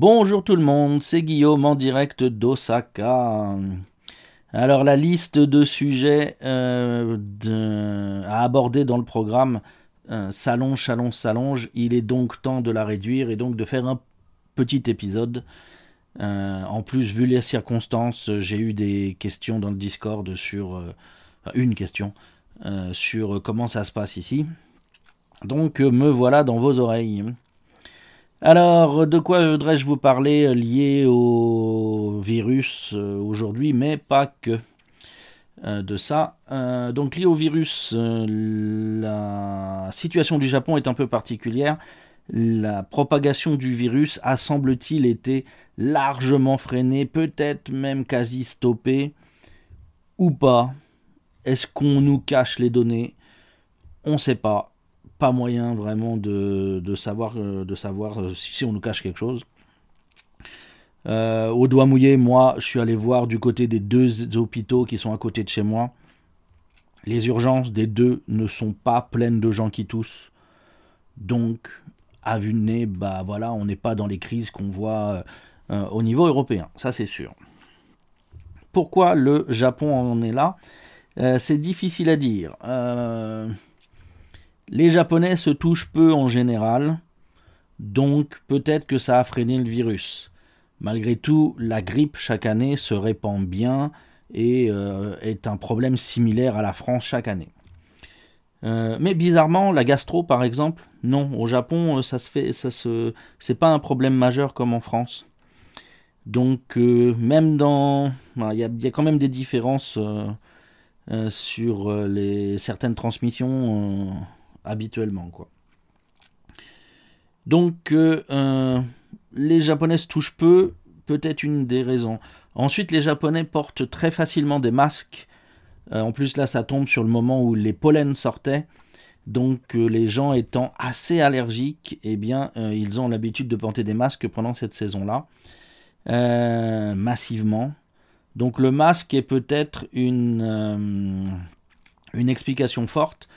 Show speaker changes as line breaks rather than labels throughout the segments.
Bonjour tout le monde, c'est Guillaume en direct d'Osaka. Alors la liste de sujets euh, à aborder dans le programme euh, s'allonge, s'allonge, s'allonge. Il est donc temps de la réduire et donc de faire un petit épisode. Euh, en plus, vu les circonstances, j'ai eu des questions dans le Discord sur... une question sur comment ça se passe ici. Donc me voilà dans vos oreilles. Alors, de quoi voudrais-je vous parler lié au virus euh, aujourd'hui, mais pas que euh, de ça. Euh, donc, lié au virus, la situation du Japon est un peu particulière. La propagation du virus a, semble-t-il, été largement freinée, peut-être même quasi stoppée, ou pas. Est-ce qu'on nous cache les données? On ne sait pas pas moyen vraiment de, savoir, euh, euh, si, on nous cache quelque chose. Euh, au doigt mouillé, moi, je suis allé voir du côté des deux hôpitaux qui sont à côté de chez moi. Les urgences des deux ne sont pas pleines de gens qui toussent. Donc, à vue de nez, bah voilà, on n'est pas dans les crises qu'on voit au niveau européen. Ça, c'est sûr. Pourquoi le Japon en est là? C'est difficile à dire. Les Japonais se touchent peu en général, donc peut-être que ça a freiné le virus. Malgré tout, la grippe chaque année se répand bien et euh, est un problème similaire à la France chaque année. Euh, mais bizarrement, la gastro, par exemple, non. Au Japon, euh, ça se fait, ça se, c'est pas un problème majeur comme en France. Donc, même dans, il y, a quand même des différences sur les certaines transmissions habituellement. Quoi. Donc euh, euh, les Japonais se touchent peu, peut-être une des raisons. Ensuite, les Japonais portent très facilement des masques. Euh, en plus, là, ça tombe sur le moment où les pollens sortaient. Donc, les gens étant assez allergiques, eh bien, ils ont l'habitude de porter des masques pendant cette saison-là, massivement. Donc, le masque est peut-être une explication forte.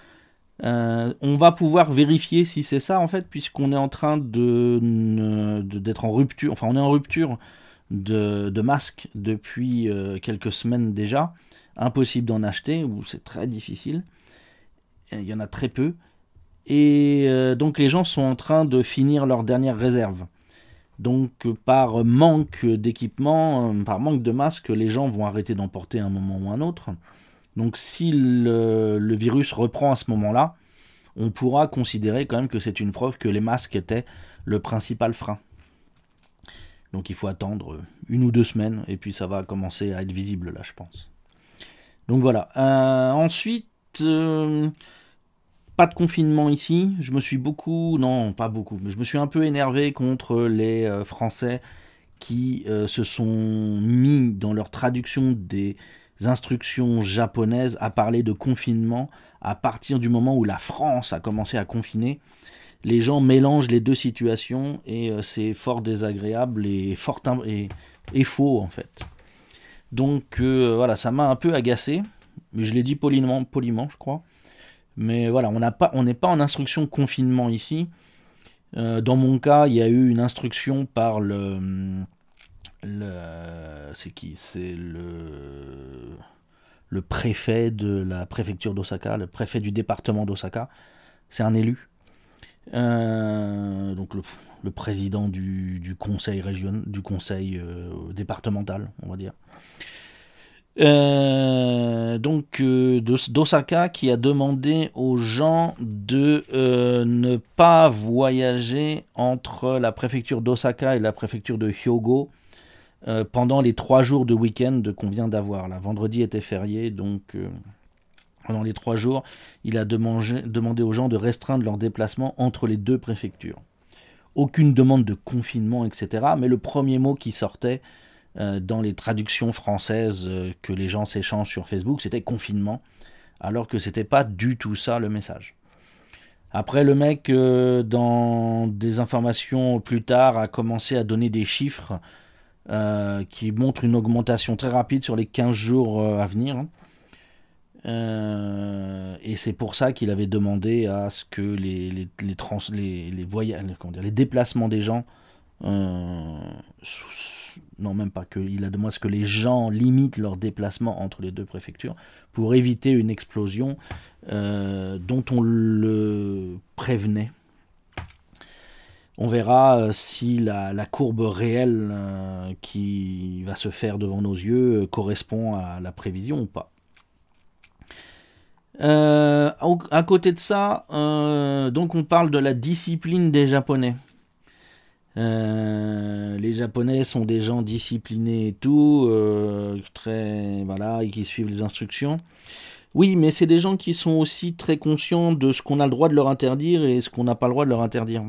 Euh, on va pouvoir vérifier si c'est ça en fait, puisqu'on est en train de d'être en rupture, enfin on est en rupture de, masques depuis euh, quelques semaines déjà. Impossible d'en acheter, ou c'est très difficile. Il y en a très peu. Et euh, donc les gens sont en train de finir leur dernière réserve. Donc par manque d'équipement, par manque de masques, les gens vont arrêter d'en porter un moment ou un autre. Donc si le, virus reprend à ce moment-là, on pourra considérer quand même que c'est une preuve que les masques étaient le principal frein. Donc il faut attendre une ou deux semaines et puis ça va commencer à être visible là, je pense. Donc voilà. Euh, ensuite, euh, pas de confinement ici. Je me suis beaucoup, non, pas beaucoup, mais je me suis un peu énervé contre les euh, Français qui se sont mis dans leur traduction des instructions japonaises à parler de confinement à partir du moment où la France a commencé à confiner. Les gens mélangent les deux situations et euh, c'est fort désagréable et fort et, faux en fait. Donc euh, voilà, ça m'a un peu agacé, mais je l'ai dit poliment, je crois. Mais voilà, on n'est pas, pas en instruction confinement ici. Euh, dans mon cas, il y a eu une instruction par le le c'est qui? C'est le préfet de la préfecture d'Osaka, le préfet du département d'Osaka. C'est un élu. Euh, donc le, président du, conseil régional, du conseil euh, départemental, on va dire. Euh, donc d'Osaka qui a demandé aux gens de ne pas voyager entre la préfecture d'Osaka et la préfecture de Hyogo euh, pendant les trois jours de week-end qu'on vient d'avoir. La vendredi était férié, donc euh, pendant les trois jours, il a demandé aux gens de restreindre leurs déplacements entre les deux préfectures. Aucune demande de confinement, etc. Mais le premier mot qui sortait euh, dans les traductions françaises que les gens s'échangent sur Facebook, c'était confinement, alors que c'était pas du tout ça le message. Après, le mec, dans des informations plus tard, a commencé à donner des chiffres euh, qui montre une augmentation très rapide sur les 15 jours euh, à venir. Hein. Euh, et c'est pour ça qu'il avait demandé à ce que les, les, les, voyages, les déplacements des gens non même pas que, il a demandé à ce que les gens limitent leurs déplacements entre les deux préfectures pour éviter une explosion dont on le prévenait. On verra euh, si la, courbe réelle euh, qui va se faire devant nos yeux correspond à la prévision ou pas. à côté de ça, donc on parle de la discipline des Japonais. Euh, les Japonais sont des gens disciplinés et tout, euh, très voilà, et qui suivent les instructions. Oui, mais c'est des gens qui sont aussi très conscients de ce qu'on a le droit de leur interdire et ce qu'on n'a pas le droit de leur interdire.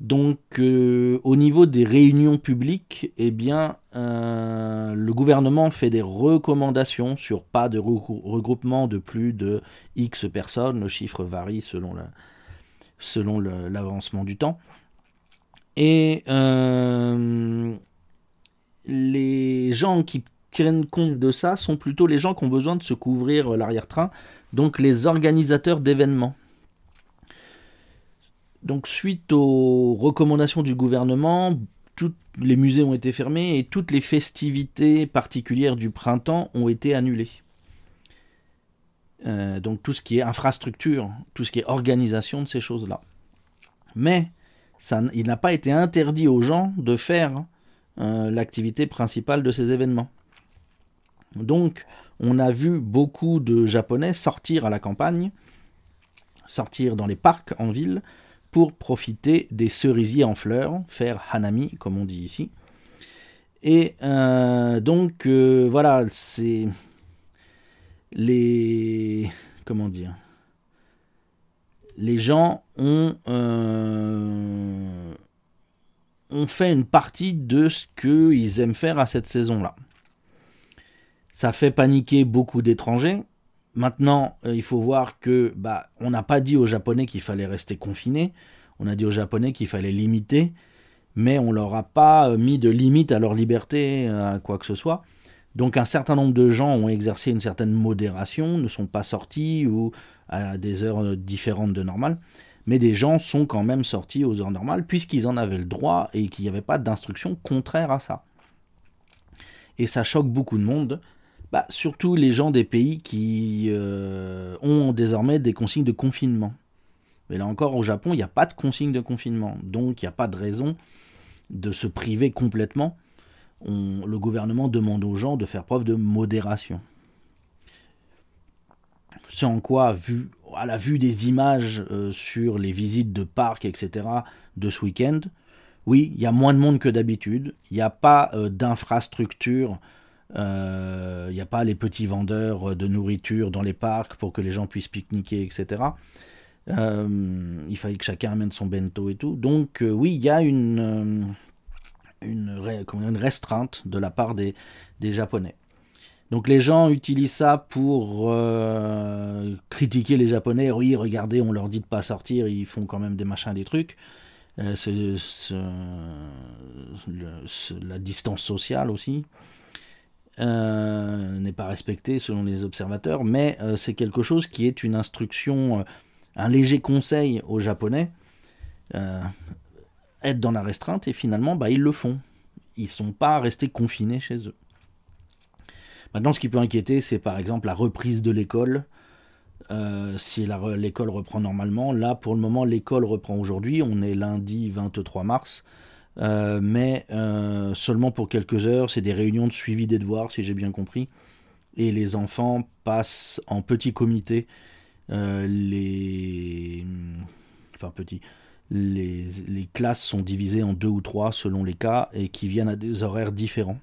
Donc, euh, au niveau des réunions publiques, eh bien, le gouvernement fait des recommandations sur pas de regroupement de plus de X personnes. Le chiffre varie selon l'avancement du temps. Et euh, les gens qui tiennent compte de ça sont plutôt les gens qui ont besoin de se couvrir l'arrière-train, donc les organisateurs d'événements. Donc suite aux recommandations du gouvernement, tous les musées ont été fermés et toutes les festivités particulières du printemps ont été annulées. Euh, donc tout ce qui est infrastructure, tout ce qui est organisation de ces choses-là. Mais il n'a pas été interdit aux gens de faire euh, l'activité principale de ces événements. Donc, on a vu beaucoup de Japonais sortir à la campagne, sortir dans les parcs en ville, pour profiter des cerisiers en fleurs, faire hanami, comme on dit ici. Et euh, donc, euh, voilà, c'est les. Comment dire les gens ont, euh, ont fait une partie de ce qu'ils aiment faire à cette saison-là. Ça fait paniquer beaucoup d'étrangers. Maintenant, euh, il faut voir que bah, on n'a pas dit aux Japonais qu'il fallait rester confinés. On a dit aux Japonais qu'il fallait limiter, mais on leur a pas euh, mis de limite à leur liberté, à quoi que ce soit. Donc un certain nombre de gens ont exercé une certaine modération, ne sont pas sortis ou à des heures différentes de normal. Mais des gens sont quand même sortis aux heures normales puisqu'ils en avaient le droit et qu'il n'y avait pas d'instruction contraire à ça. Et ça choque beaucoup de monde, bah, surtout les gens des pays qui euh, ont désormais des consignes de confinement. Mais là encore, au Japon, il n'y a pas de consigne de confinement. Donc il n'y a pas de raison de se priver complètement. le gouvernement demande aux gens de faire preuve de modération. Ce en quoi, vu, à la vue des images euh, sur les visites de parcs, etc., de ce week-end, oui, il y a moins de monde que d'habitude. Il n'y a pas euh, d'infrastructure. Euh, il n'y a pas les petits vendeurs de nourriture dans les parcs pour que les gens puissent pique-niquer, etc. il fallait que chacun amène son bento et tout. Donc oui, il y a une, une, restreinte de la part des, Japonais. Donc les gens utilisent ça pour euh, critiquer les Japonais. Oui, regardez, on leur dit de pas sortir, ils font quand même des machins, des trucs. Euh, la distance sociale aussi euh, n'est pas respectée selon les observateurs, mais c'est quelque chose qui est une instruction, un léger conseil aux Japonais. être dans la restreinte et finalement, bah, ils le font. Ils sont pas restés confinés chez eux. Maintenant, ce qui peut inquiéter, c'est par exemple la reprise de l'école. Euh, si l'école reprend normalement. Là, pour le moment, l'école reprend aujourd'hui. On est lundi 23 mars. Euh, mais euh, seulement pour quelques heures. C'est des réunions de suivi des devoirs, si j'ai bien compris. Et les enfants passent en petit comité. les. Enfin. Les, classes sont divisées en deux ou trois selon les cas et qui viennent à des horaires différents.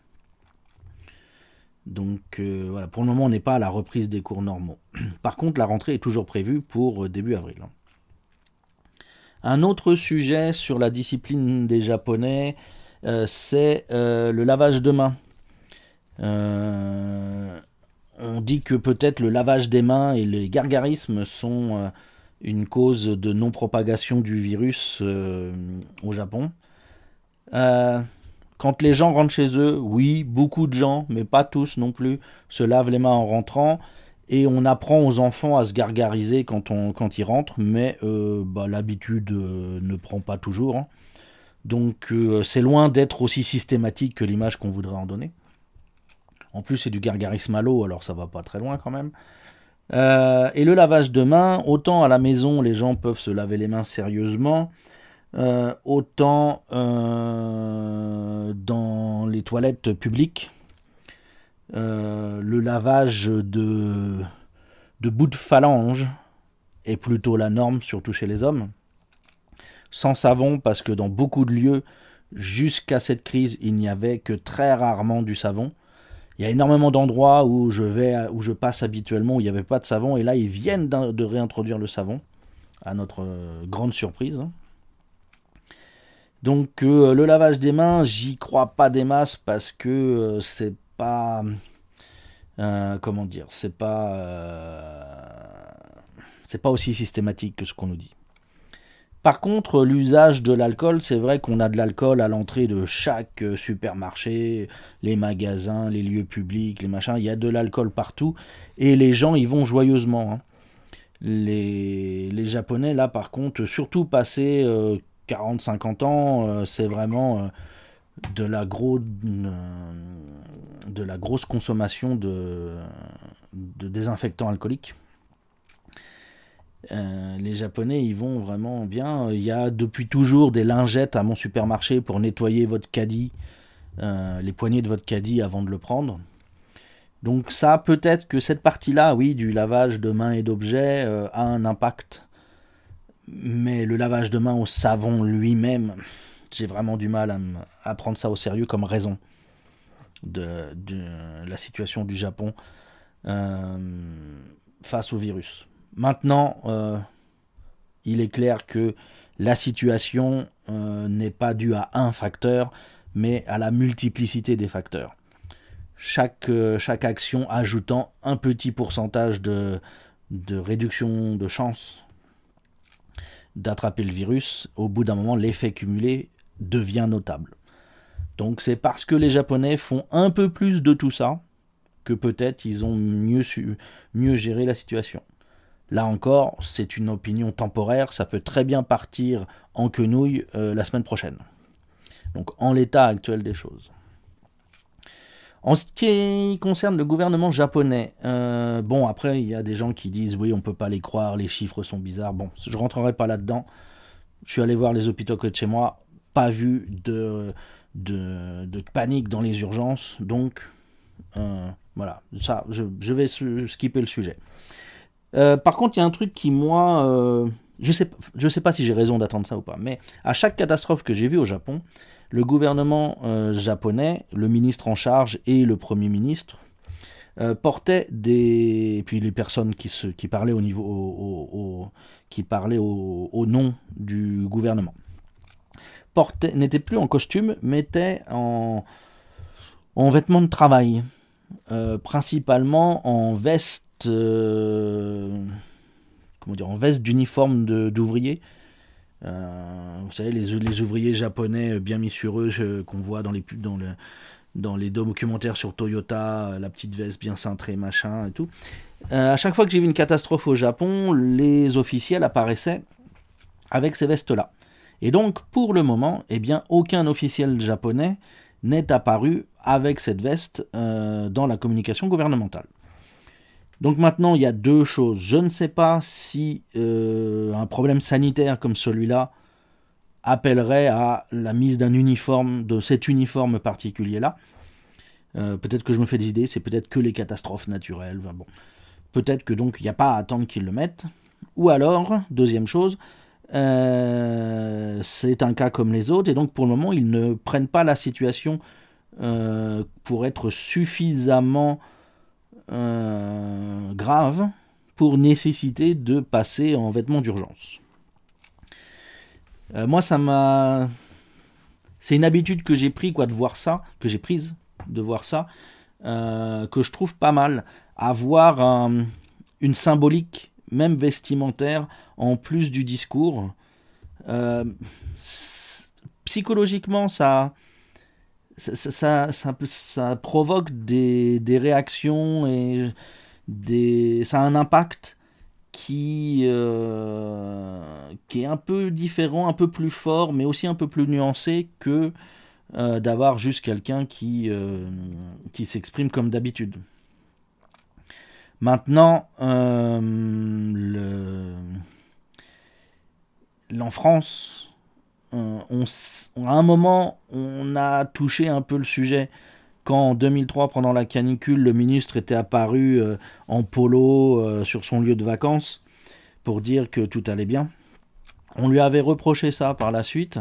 Donc euh, voilà, pour le moment, on n'est pas à la reprise des cours normaux. Par contre, la rentrée est toujours prévue pour euh, début avril. Un autre sujet sur la discipline des Japonais, euh, c'est le lavage de mains. on dit que peut-être le lavage des mains et les gargarismes sont une cause de non-propagation du virus au Japon. Quand les gens rentrent chez eux, oui, beaucoup de gens, mais pas tous non plus, se lavent les mains en rentrant. Et on apprend aux enfants à se gargariser quand, on, quand ils rentrent, mais euh, bah, l'habitude euh, ne prend pas toujours. Hein. Donc c'est loin d'être aussi systématique que l'image qu'on voudrait en donner. En plus, c'est du gargarisme à l'eau, alors ça va pas très loin quand même. Euh, et le lavage de mains, autant à la maison les gens peuvent se laver les mains sérieusement, euh, autant euh, dans les toilettes publiques, le lavage de, de bouts de phalange est plutôt la norme, surtout chez les hommes. Sans savon, parce que dans beaucoup de lieux, jusqu'à cette crise, il n'y avait que très rarement du savon. Il y a énormément d'endroits où je vais, où je passe habituellement où il n'y avait pas de savon et là ils viennent de réintroduire le savon, à notre euh, grande surprise. Donc euh, le lavage des mains, j'y crois pas des masses parce que euh, c'est pas comment dire, c'est pas c'est pas aussi systématique que ce qu'on nous dit. Par contre, l'usage de l'alcool, c'est vrai qu'on a de l'alcool à l'entrée de chaque euh, supermarché, les magasins, les lieux publics, les machins. Il y a de l'alcool partout et les gens y vont joyeusement. Hein. Les, Japonais, là, par contre, surtout passé 40-50 euh, ans, euh, c'est vraiment de, la grosse consommation de, de désinfectants alcooliques. Euh, les Japonais, ils vont vraiment bien. Il y a depuis toujours des lingettes à mon supermarché pour nettoyer votre caddie, euh, les poignées de votre caddie avant de le prendre. Donc ça, peut-être que cette partie-là, oui, du lavage de mains et d'objets euh, a un impact. Mais le lavage de mains au savon lui-même, j'ai vraiment du mal à, prendre ça au sérieux comme raison de, la situation du Japon face au virus. Maintenant, euh, il est clair que la situation euh, n'est pas due à un facteur, mais à la multiplicité des facteurs. Chaque, euh, chaque action ajoutant un petit pourcentage de, de réduction de chance d'attraper le virus, au bout d'un moment, l'effet cumulé devient notable. Donc c'est parce que les Japonais font un peu plus de tout ça que peut-être ils ont mieux, su, mieux géré la situation. Là encore, c'est une opinion temporaire, ça peut très bien partir en quenouille euh, la semaine prochaine. Donc en l'état actuel des choses. En ce qui concerne le gouvernement japonais, euh, bon après il y a des gens qui disent oui on peut pas les croire, les chiffres sont bizarres. Bon, je rentrerai pas là-dedans. Je suis allé voir les hôpitaux que de chez moi, pas vu de, de, panique dans les urgences, donc euh, voilà, ça je, vais skipper le sujet. Euh, par contre, il y a un truc qui, moi, euh, je sais, je sais pas si j'ai raison d'attendre ça ou pas, mais à chaque catastrophe que j'ai vue au Japon, le gouvernement japonais, le ministre en charge et le premier ministre portaient des, et puis les personnes qui, se, qui parlaient au niveau, au, qui parlaient au, nom du gouvernement, n'étaient plus en costume, mais en, en vêtements de travail, principalement en veste euh, comment dire, en veste d'uniforme d'ouvrier. Euh, vous savez, les, les, ouvriers japonais bien mis sur eux qu'on voit dans les, dans, le, dans les documentaires sur Toyota, la petite veste bien cintrée, machin et tout. Euh, à chaque fois que j'ai vu une catastrophe au Japon, les officiels apparaissaient avec ces vestes-là. Et donc, pour le moment, eh bien, aucun officiel japonais n'est apparu avec cette veste dans la communication gouvernementale. Donc maintenant, il y a deux choses. Je ne sais pas si euh, un problème sanitaire comme celui-là appellerait à la mise d'un uniforme, de cet uniforme particulier-là. Euh, peut-être que je me fais des idées, c'est peut-être que les catastrophes naturelles. bon. Peut-être que donc il n'y a pas à attendre qu'ils le mettent. Ou alors, deuxième chose, euh, c'est un cas comme les autres, et donc pour le moment, ils ne prennent pas la situation pour être suffisamment euh, grave pour nécessiter de passer en vêtements d'urgence. Euh, moi, ça m'a. C'est une habitude que j'ai pris, quoi, de voir ça, que j'ai prise, de voir ça, euh, que je trouve pas mal. Avoir une symbolique, même vestimentaire, en plus du discours. psychologiquement, ça, ça, ça, provoque des, réactions et ça a un impact qui, qui est un peu différent, un peu plus fort, mais aussi un peu plus nuancé que d'avoir juste quelqu'un qui s'exprime comme d'habitude. Maintenant, le... en France, on, à un moment, on a touché un peu le sujet quand en 2003, pendant la canicule, le ministre était apparu euh, en polo euh, sur son lieu de vacances pour dire que tout allait bien. On lui avait reproché ça par la suite.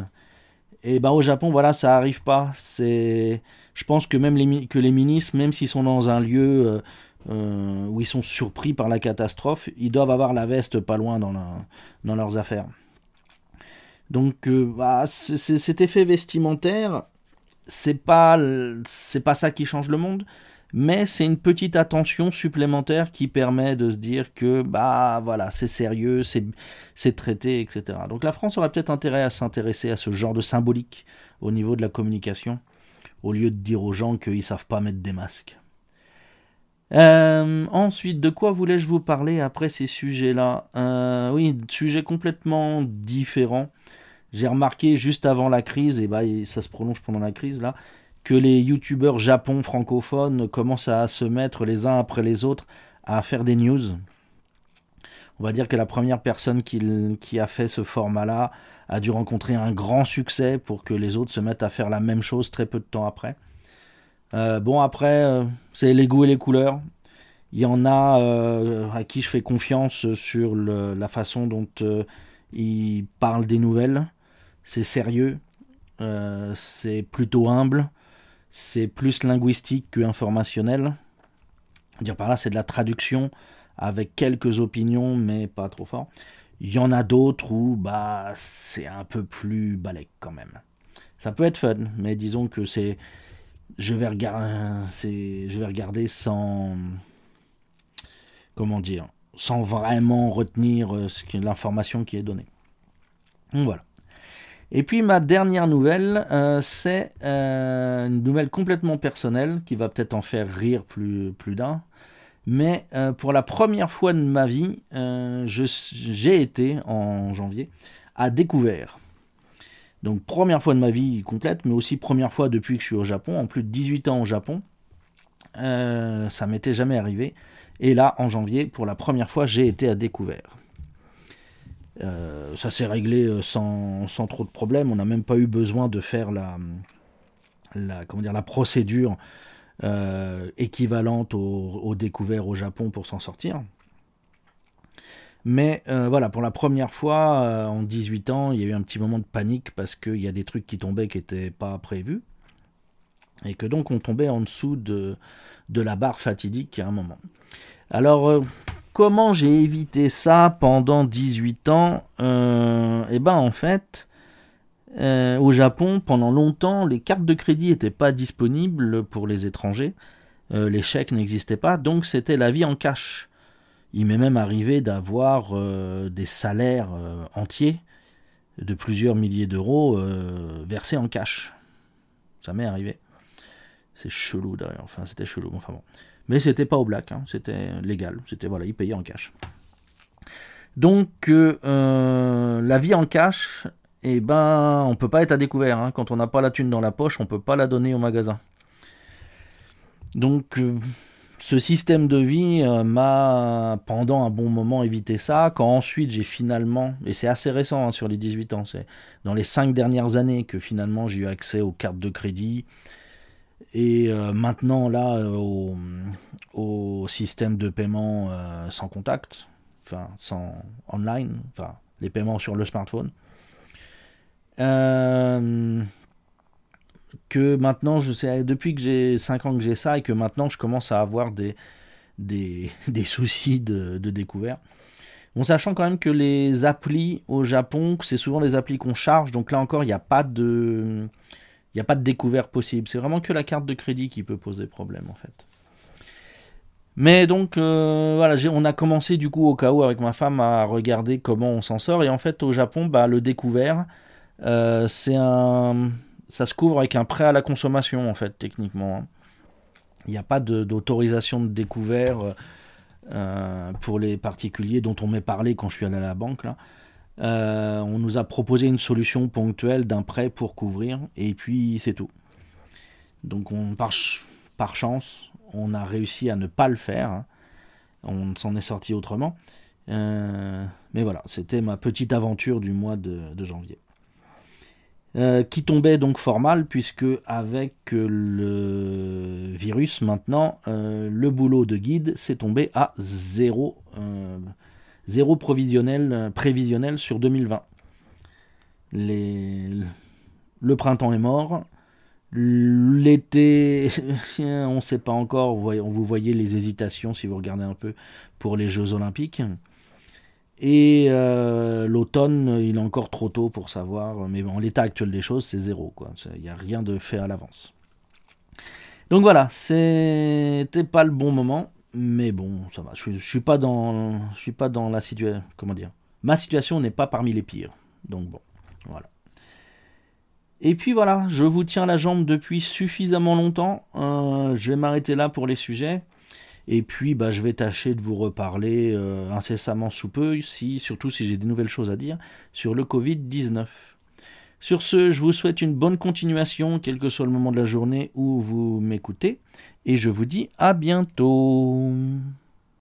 Et ben au Japon, voilà, ça arrive pas. C'est, je pense que même que les ministres, même s'ils sont dans un lieu euh, où ils sont surpris par la catastrophe, ils doivent avoir la veste pas loin dans, leurs affaires. Donc, bah, cet effet vestimentaire, c'est pas pas ça qui change le monde, mais c'est une petite attention supplémentaire qui permet de se dire que bah voilà c'est sérieux, c'est traité, etc. Donc la France aurait peut-être intérêt à s'intéresser à ce genre de symbolique au niveau de la communication, au lieu de dire aux gens qu'ils savent pas mettre des masques. Euh, ensuite, de quoi voulais-je vous parler après ces sujets-là euh, Oui, sujet complètement différent j'ai remarqué juste avant la crise, et bah, ça se prolonge pendant la crise là, que les youtubeurs japon francophones commencent à se mettre les uns après les autres à faire des news. On va dire que la première personne qui, a fait ce format-là a dû rencontrer un grand succès pour que les autres se mettent à faire la même chose très peu de temps après. Euh, bon, après, euh, c'est les goûts et les couleurs. Il y en a euh, à qui je fais confiance sur la façon dont ils parlent des nouvelles c'est sérieux, c'est plutôt humble, c'est plus linguistique que informationnel. Dire par là, c'est de la traduction avec quelques opinions, mais pas trop fort. Il y en a d'autres où bah c'est un peu plus balèque quand même. Ça peut être fun, mais disons que c'est je vais regarder sans comment dire sans vraiment retenir euh, l'information qui est donnée. Voilà. Et puis ma dernière nouvelle, euh, c'est euh, une nouvelle complètement personnelle qui va peut-être en faire rire plus, d'un. Mais pour la première fois de ma vie, j'ai été en janvier à découvert. Donc première fois de ma vie complète, mais aussi première fois depuis que je suis au Japon, en plus de 18 ans au Japon. ça m'était jamais arrivé. Et là, en janvier, pour la première fois, j'ai été à découvert. Euh, ça s'est réglé euh, sans, sans, trop de problèmes. On n'a même pas eu besoin de faire la, la, comment dire, la procédure euh, équivalente au, au, découvert au Japon pour s'en sortir. Mais voilà, pour la première fois en 18 ans, il y a eu un petit moment de panique parce qu'il y a des trucs qui tombaient qui n'étaient pas prévus. Et que donc on tombait en dessous de, de la barre fatidique à un moment. Alors, comment j'ai évité ça pendant 18 ans euh, Eh ben en fait, euh, au Japon, pendant longtemps, les cartes de crédit n'étaient pas disponibles pour les étrangers. Euh, les chèques n'existaient pas, donc c'était la vie en cash. Il m'est même arrivé d'avoir des salaires entiers de plusieurs milliers d'euros versés en cash. Ça m'est arrivé. C'est chelou d'ailleurs, enfin c'était chelou, enfin bon. Mais c'était pas au black, hein. c'était légal. C'était voilà, ils payaient en cash. Donc euh, euh, la vie en cash, eh ben, on peut pas être à découvert. Hein. Quand on n'a pas la thune dans la poche, on peut pas la donner au magasin. Donc euh, ce système de vie m'a pendant un bon moment évité ça. Quand ensuite j'ai finalement, et c'est assez récent hein, sur les 18 ans, c'est dans les 5 dernières années que finalement j'ai eu accès aux cartes de crédit, et euh, maintenant, là, euh, au, système de paiement euh, sans contact, enfin, sans online, enfin, les paiements sur le smartphone. Que maintenant, je sais, depuis que j'ai 5 ans que j'ai ça, et que maintenant, je commence à avoir des, des, des soucis de, découvert. Bon, sachant quand même que les applis au Japon, c'est souvent les applis qu'on charge, donc là encore, il n'y a pas de a pas de découverte possible. C'est vraiment que la carte de crédit qui peut poser problème en fait. Mais donc euh, voilà, on a commencé du coup au cas où avec ma femme à regarder comment on s'en sort. Et en fait au Japon, bah, le découvert, euh, c'est un, ça se couvre avec un prêt à la consommation en fait techniquement. Hein. Il n'y a pas d'autorisation de, découvert pour les particuliers dont on m'est parlé quand je suis allé à la banque. Là. on nous a proposé une solution ponctuelle d'un prêt pour couvrir, et puis c'est tout. Donc on, par, par, chance, on a réussi à ne pas le faire. Hein. On s'en est sorti autrement. mais voilà, c'était ma petite aventure du mois de janvier. Euh, qui tombait donc fort mal, puisque avec le virus maintenant, euh, le boulot de guide s'est tombé à zéro, euh, zéro provisionnel, prévisionnel sur 2020. Les, le printemps est mort. L'été, on ne sait pas encore, vous voyez les hésitations si vous regardez un peu pour les Jeux olympiques. Et euh, l'automne, il est encore trop tôt pour savoir. Mais bon, l'état actuel des choses, c'est zéro. Il n'y a rien de fait à l'avance. Donc voilà, c'était pas le bon moment. Mais bon, ça va. Je, ne suis pas dans, je suis pas dans la situation. Comment dire Ma situation n'est pas parmi les pires. Donc bon, voilà. Et puis voilà, je vous tiens la jambe depuis suffisamment longtemps. Euh, je vais m'arrêter là pour les sujets. Et puis, bah, je vais tâcher de vous reparler euh, incessamment sous peu, si, surtout si j'ai des nouvelles choses à dire, sur le Covid-19. Sur ce, je vous souhaite une bonne continuation, quel que soit le moment de la journée où vous m'écoutez, et je vous dis à bientôt.